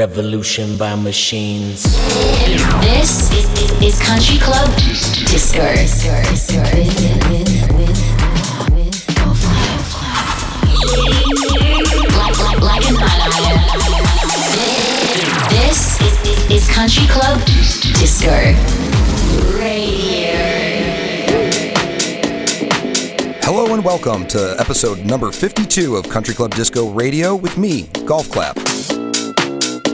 Revolution by machines. This is, is, is Country Club Disco. Like, like, like an This is, is, is Country Club Disco Radio. Hello and welcome to episode number 52 of Country Club Disco Radio with me, Golf Clap.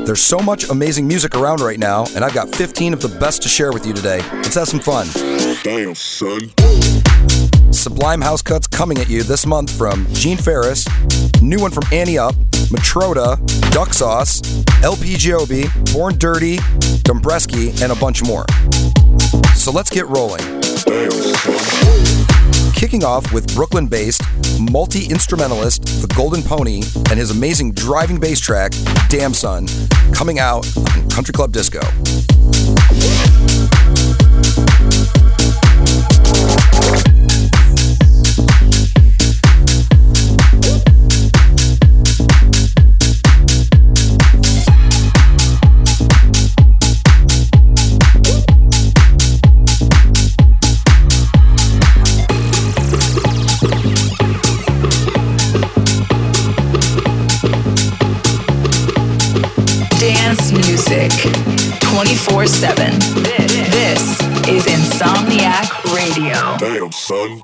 There's so much amazing music around right now, and I've got 15 of the best to share with you today. Let's have some fun. Damn, son. Sublime house cuts coming at you this month from Gene Farris, new one from Anti Up, Matroda, Duck Sauce, LP Giobbi, Born Dirty, Dombresky, and a bunch more. So let's get rolling. Damn. Kicking off with Brooklyn based multi instrumentalist The Golden Pony and his amazing driving bass track, Damn Son, coming out on Country Club Disco. Music 24 7. This is Insomniac Radio. Damn, son.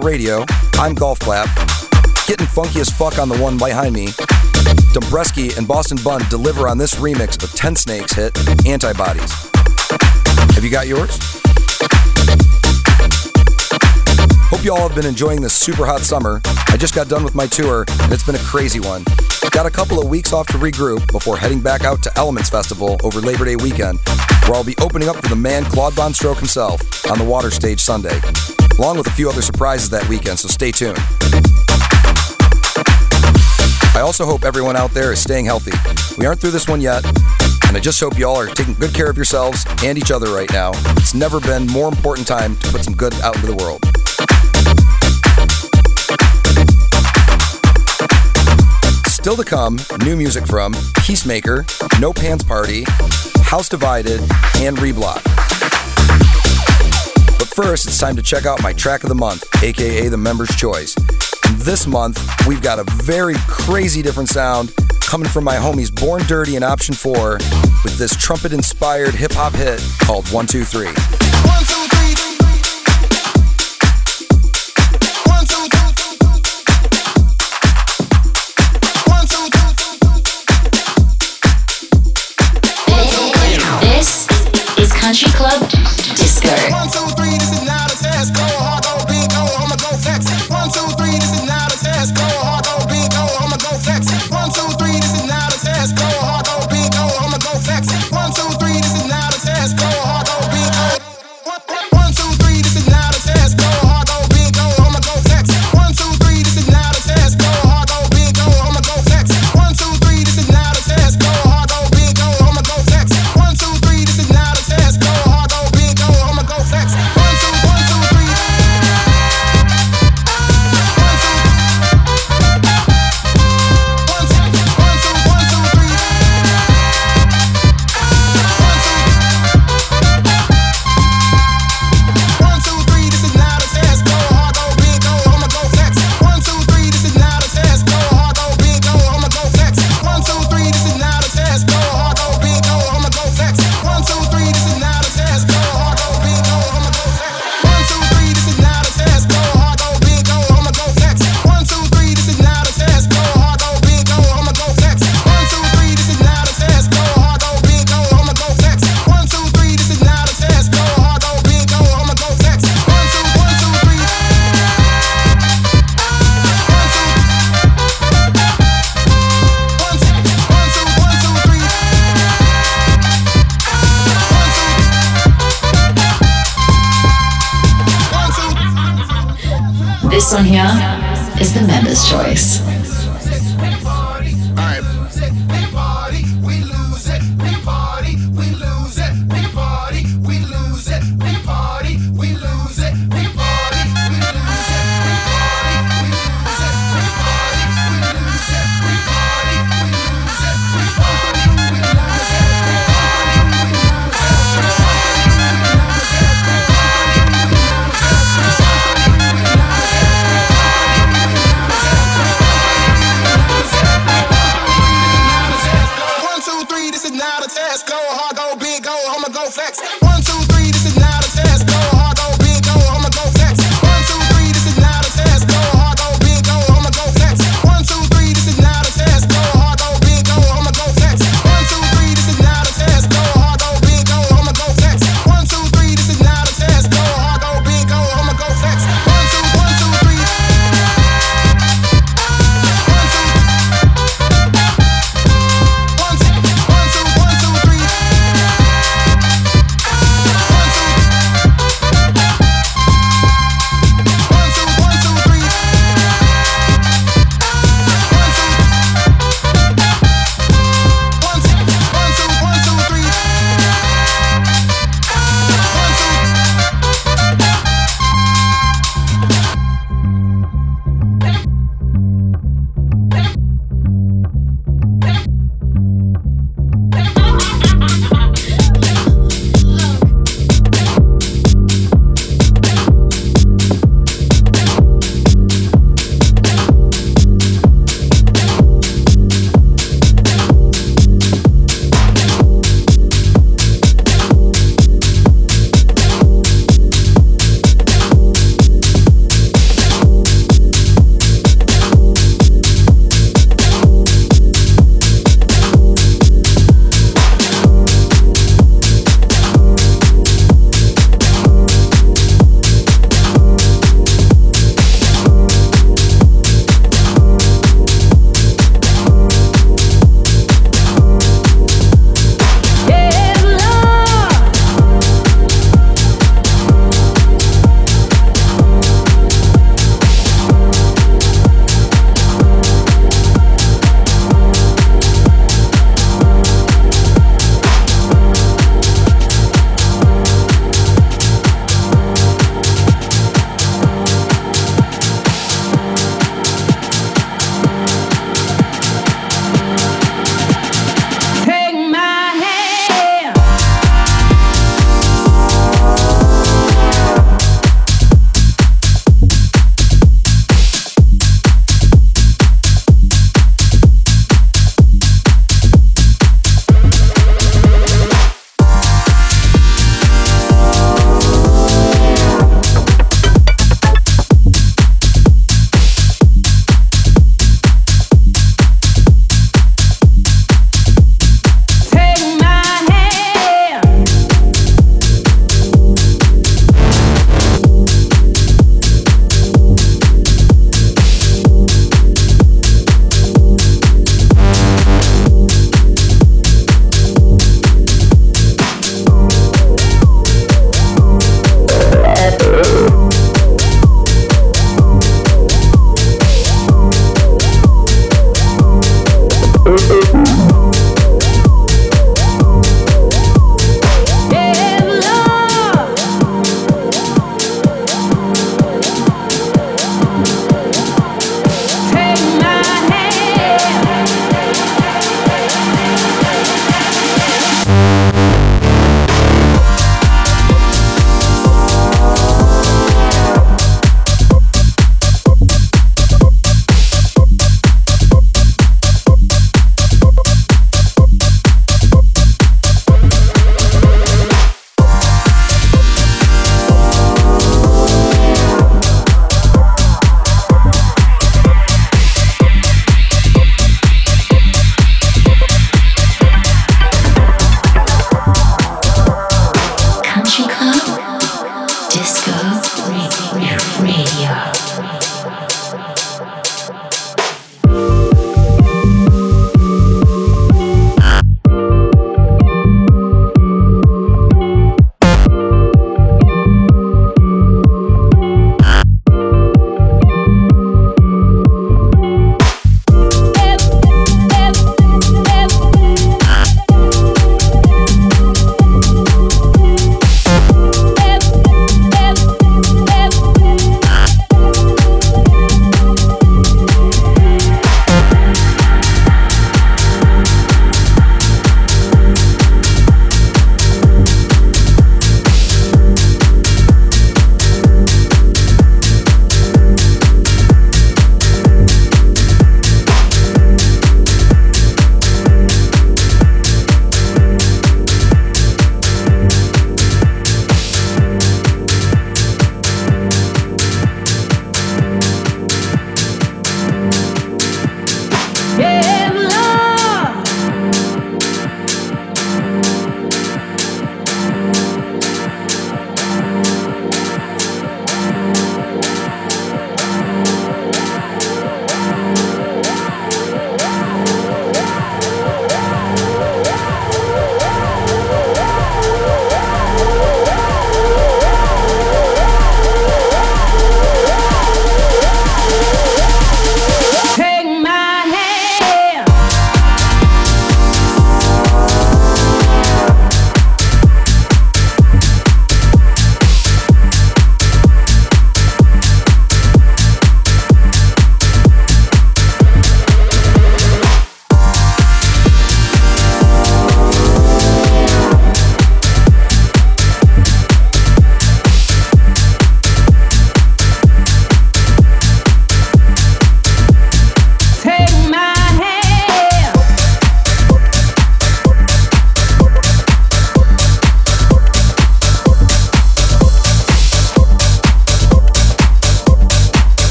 Radio. I'm Golf Clap. Getting funky as fuck on the one behind me. Dombresky and Boston Bun deliver on this remix of Tensnake's hit Antibodies. Have you got yours? Hope you all have been enjoying this super hot summer. I just got done with my tour, and it's been a crazy one. Got a couple of weeks off to regroup before heading back out to Elements Festival over Labor Day weekend, where I'll be opening up for the man Claude VonStroke himself on the water stage Sunday, along with a few other surprises that weekend, so stay tuned. I also hope everyone out there is staying healthy. We aren't through this one yet, and I just hope you all are taking good care of yourselves and each other right now. It's never been more important time to put some good out into the world. Still to come, new music from Peacemaker, No Pants Party, House Divided, and Reblok. But first, it's time to check out my track of the month, aka the Member's Choice. And this month, we've got a very crazy different sound coming from my homies Born Dirty and Option 4 with this trumpet inspired hip hop hit called 123. One, two, three. One, two,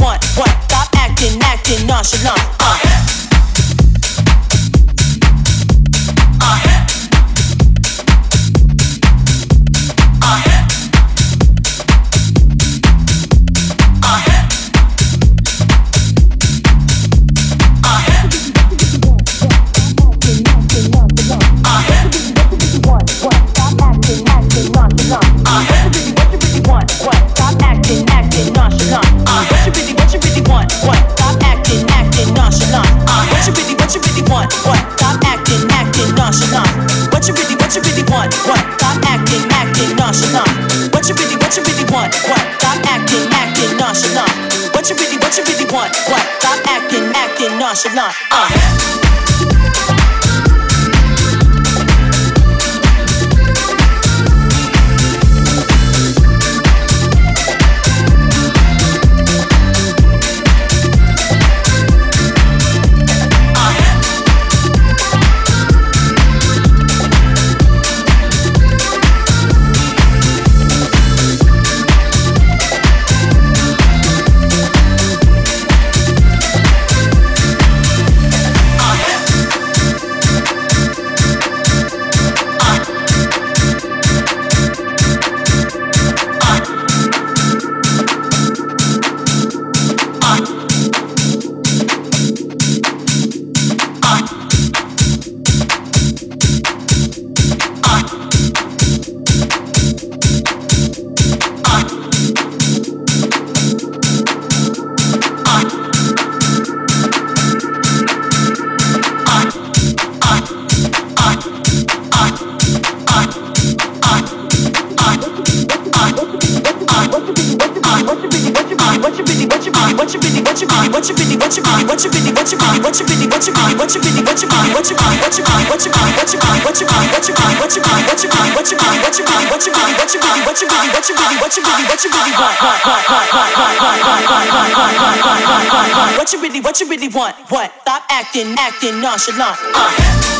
what you really, what you what you want, what you really, what you want, what you really, what you want, what you really, what you want, what you really, what you want, what you really, what you want, what you want, what you want, what you want, what you want, what you want, what you want, what you want, what you want, what you want, what you want, what you want, what you want, what you want, what you want, what you really what you really, what you really want, what? Stop acting, acting nonchalant.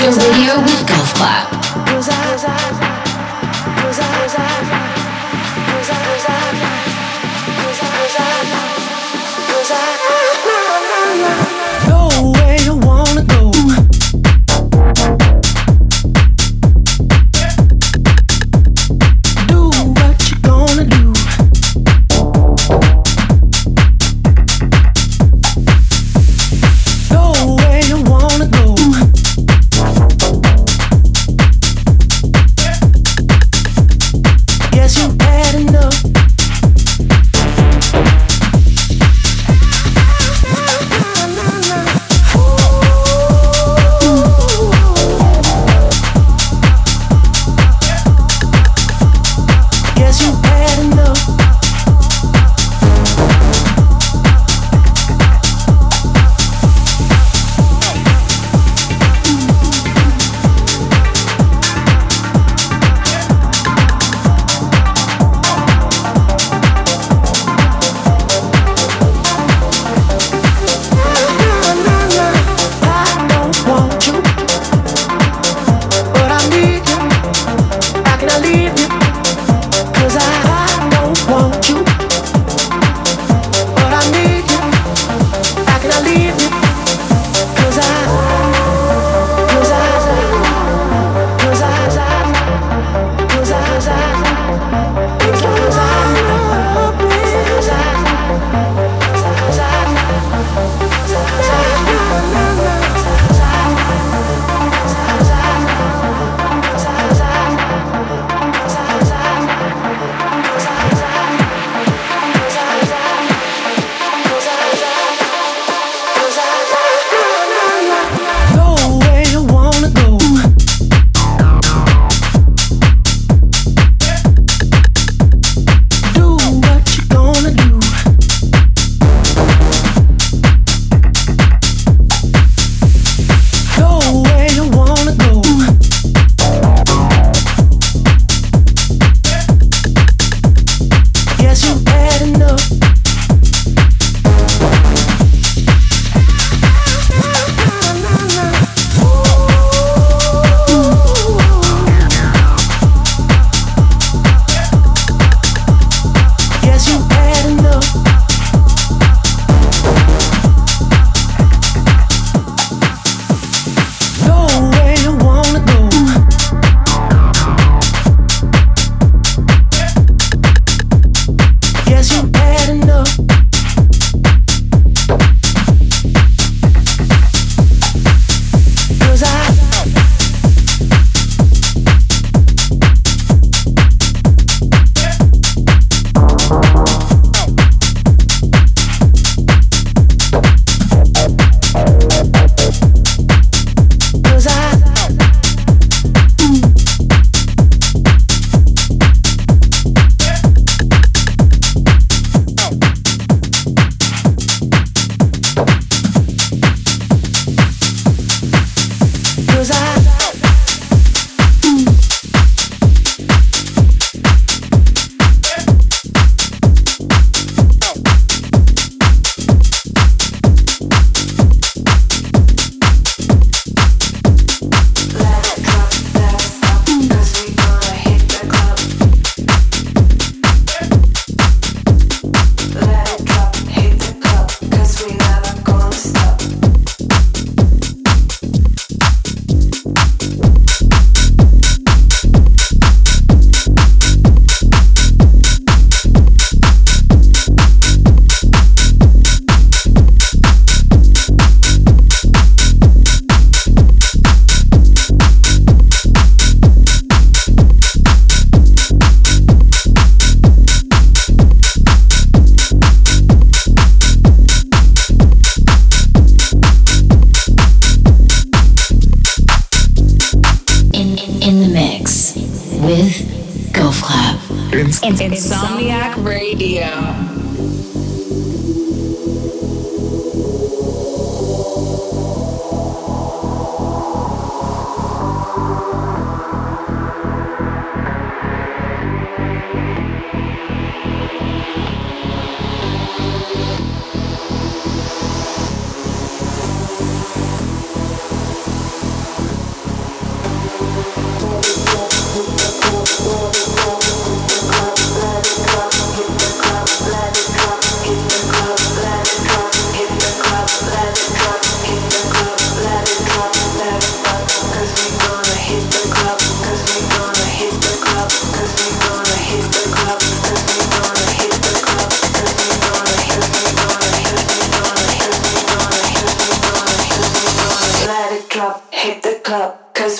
Mixer Radio with Golf clap.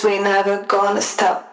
we never gonna stop.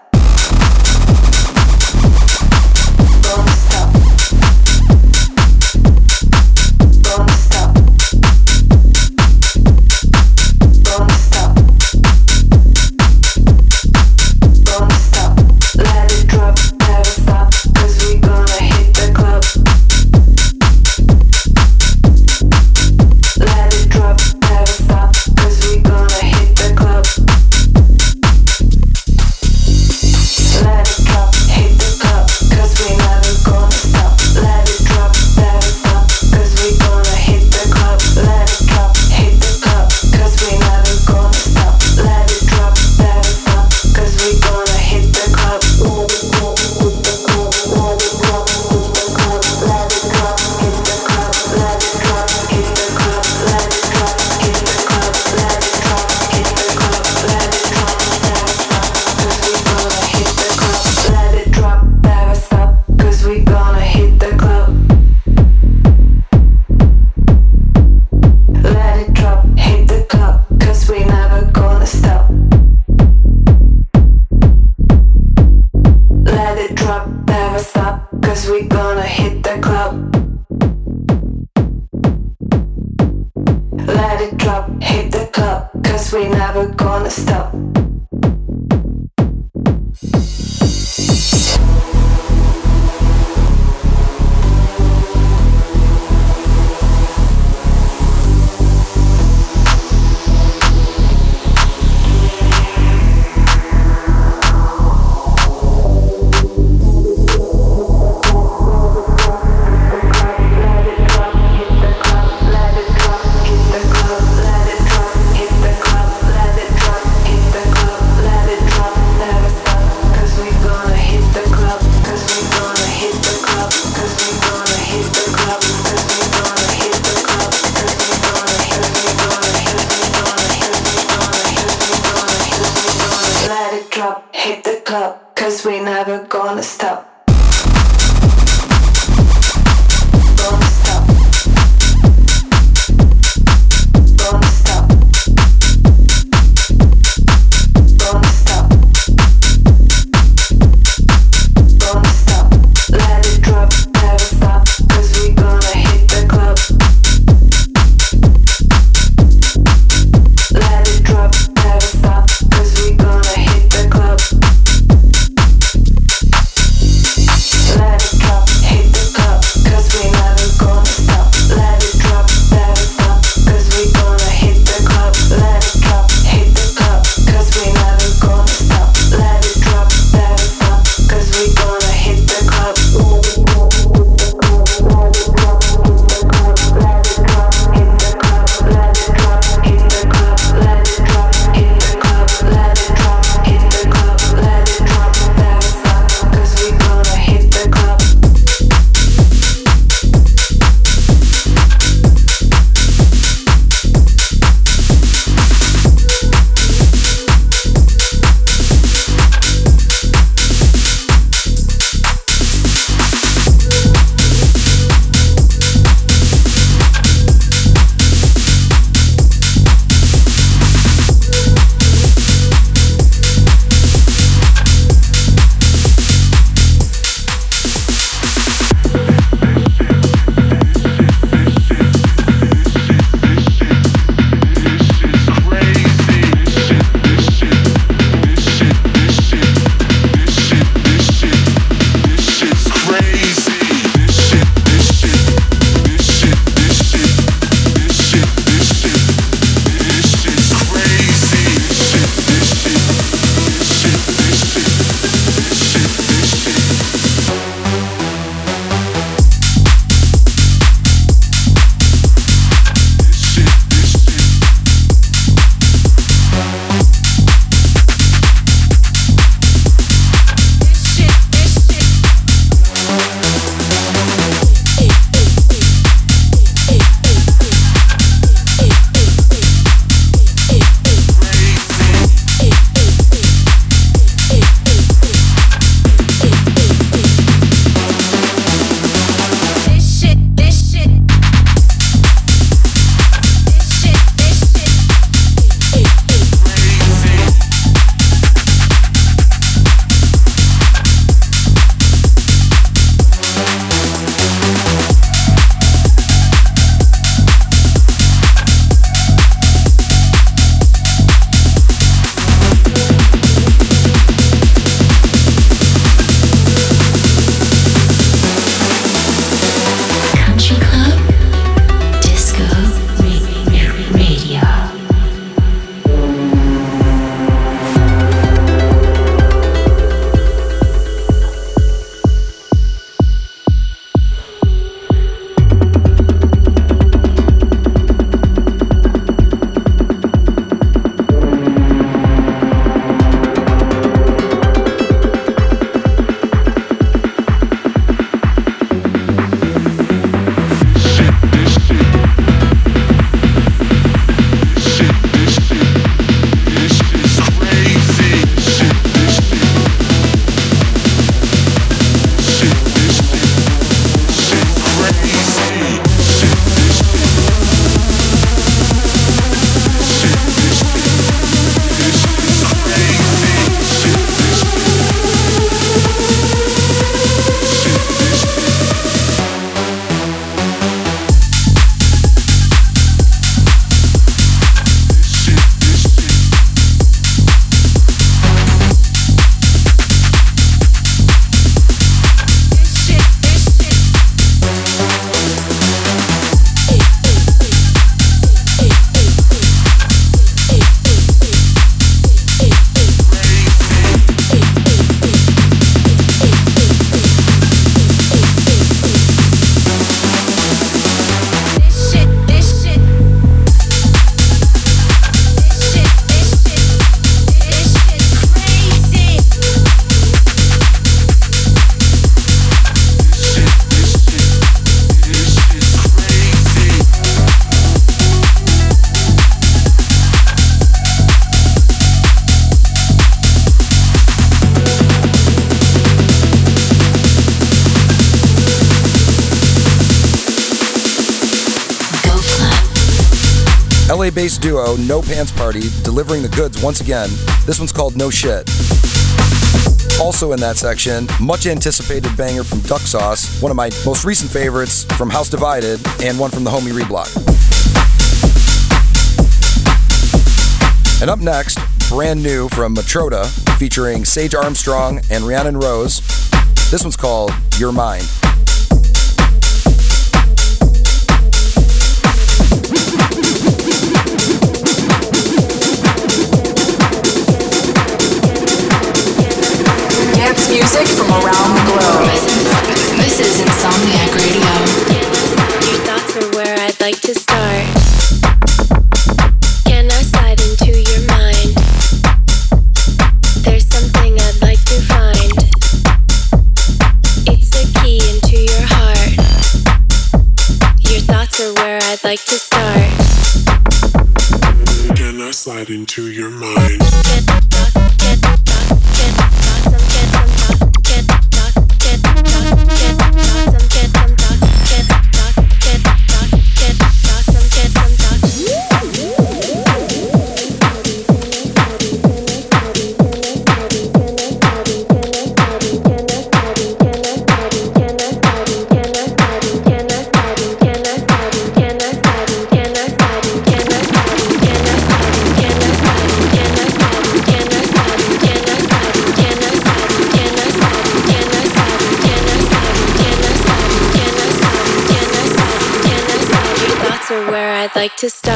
LA based duo No Pants Party delivering the goods once again. This one's called No Shit. Also in that section, much anticipated banger from Duck Sauce, one of my most recent favorites from House Divided, and one from the homie Reblok. And up next, brand new from Matroda, featuring Sage Armstrong and Rhiannon Roze. This one's called Ur Mind. music from around the globe. This is Insomniac Radio. Your thoughts are where I'd like to start.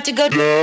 about to go.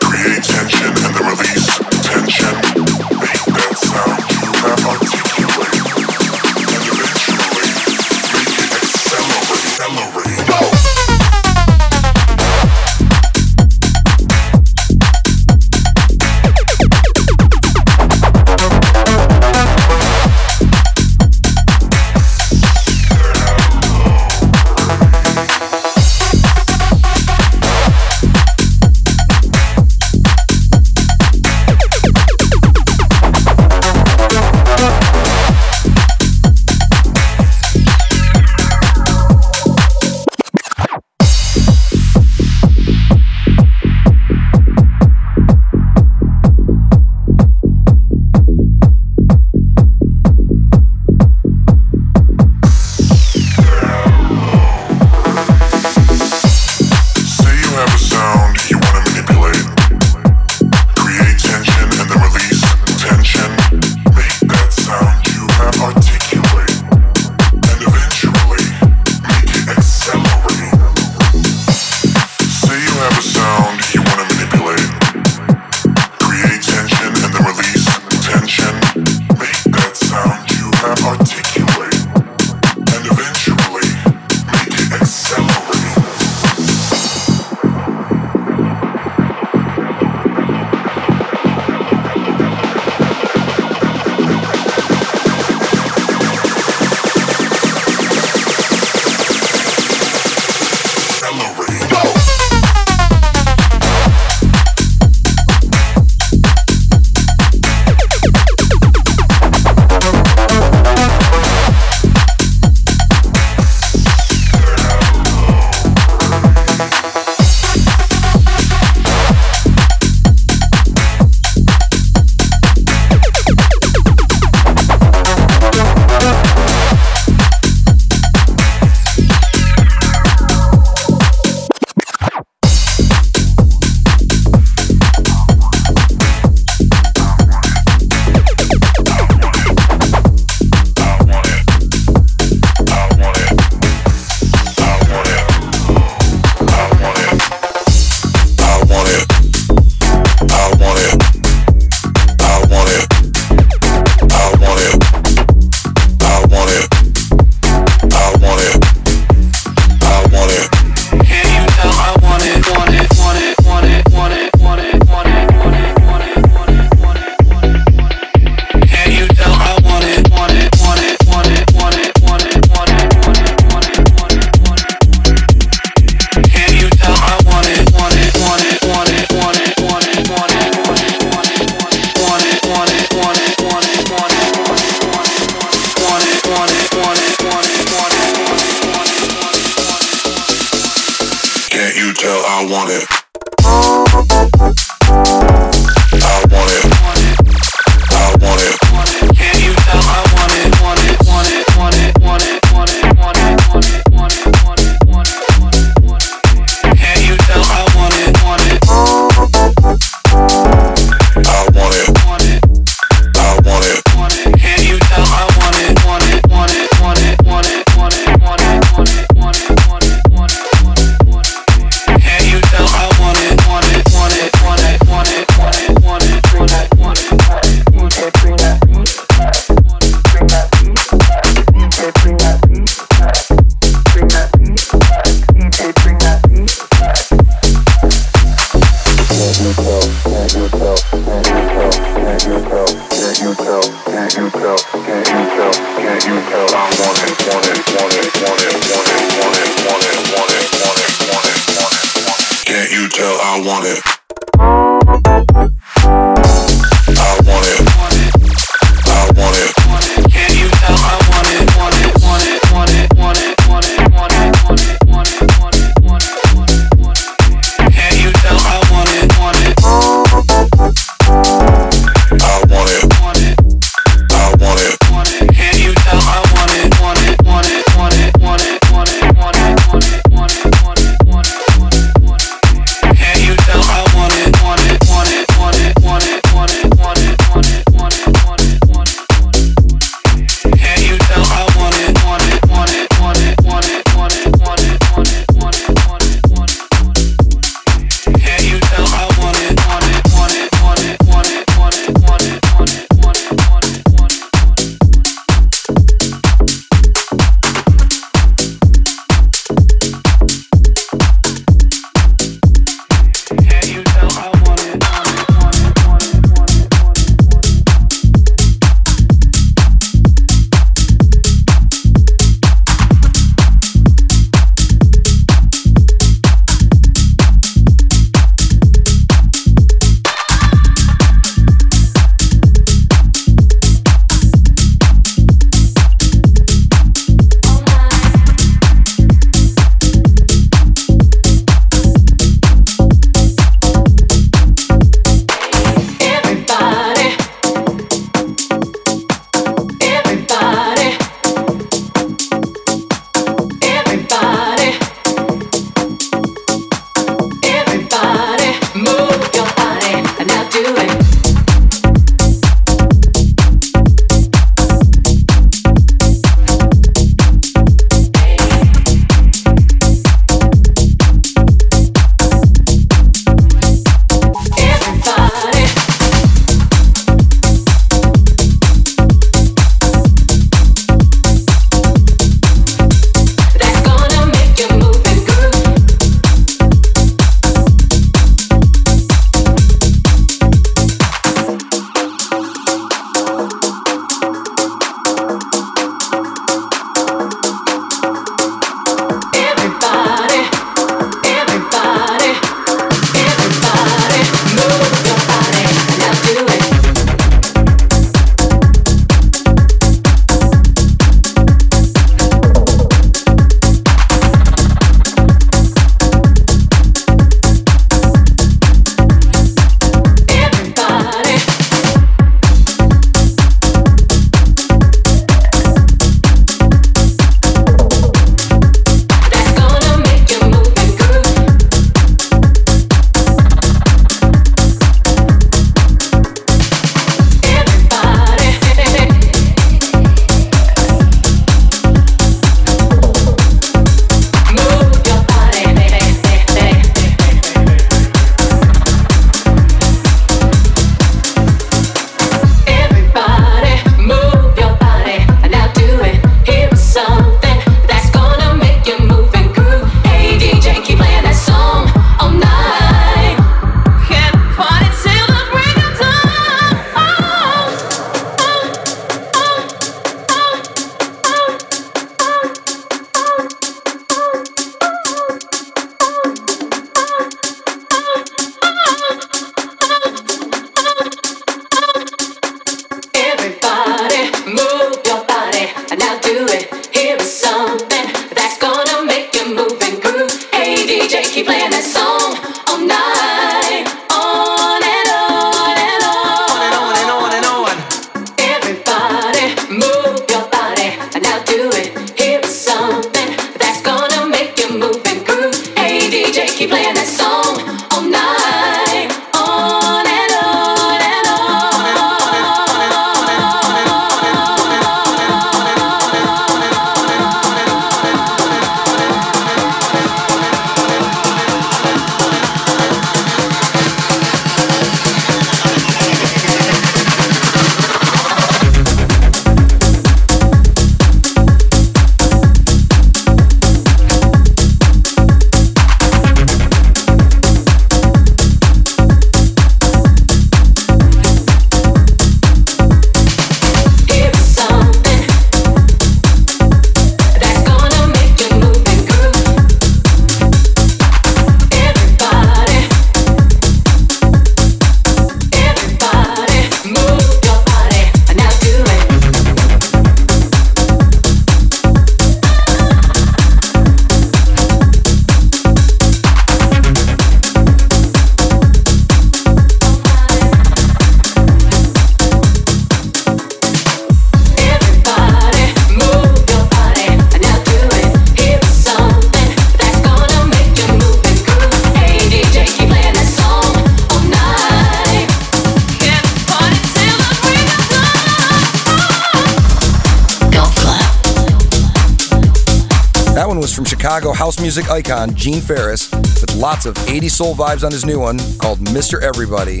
Music icon Gene Farris with lots of 80 soul vibes on his new one called Mr. Everybody.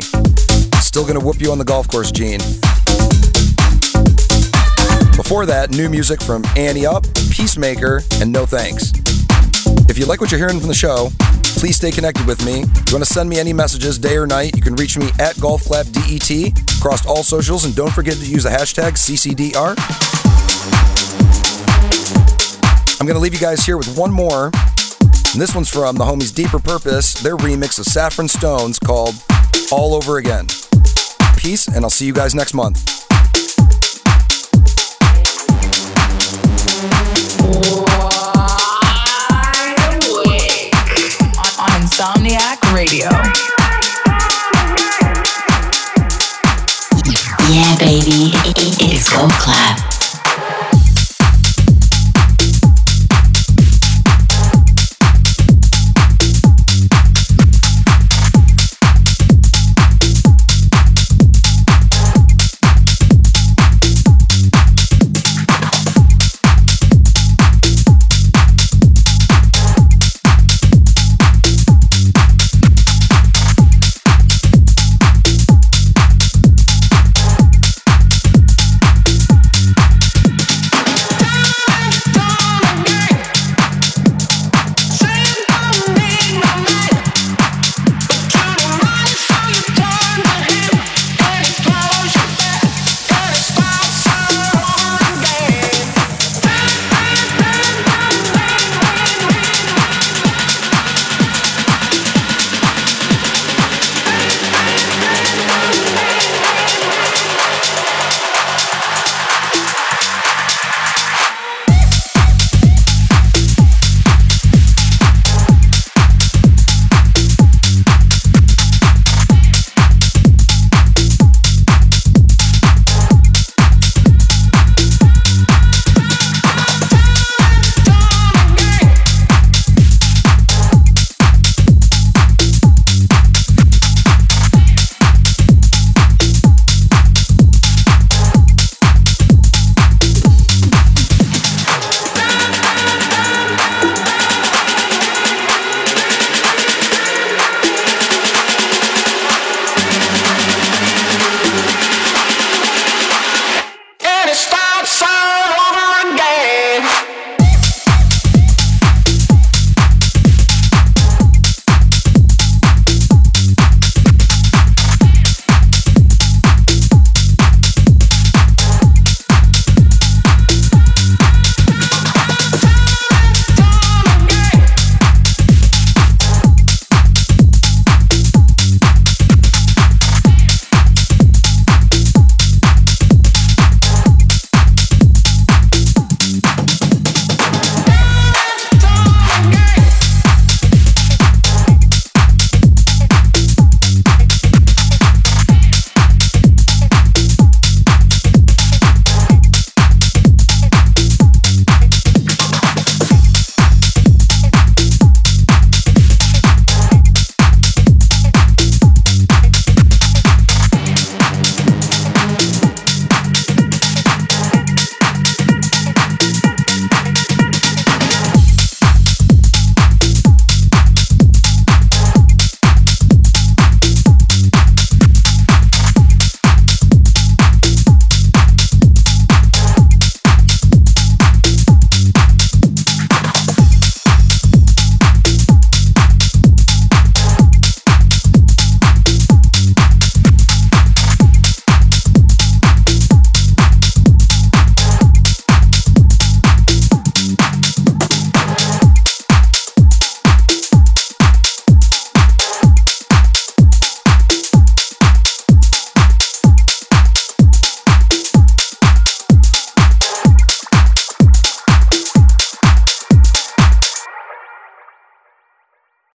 Still gonna whoop you on the golf course, Gene. Before that, new music from Anti Up, Peacemaker, and No Thanks. If you like what you're hearing from the show, please stay connected with me. If you want to send me any messages, day or night, you can reach me at GolfClapDET across all socials, and don't forget to use the hashtag CCDR. I'm going to leave you guys here with one more. And this one's from the homies Deeper Purpose, their remix of Saffron Stone's called All Over Again. Peace, and I'll see you guys next month. On Insomniac Radio. Yeah, baby. It's Golf Clap.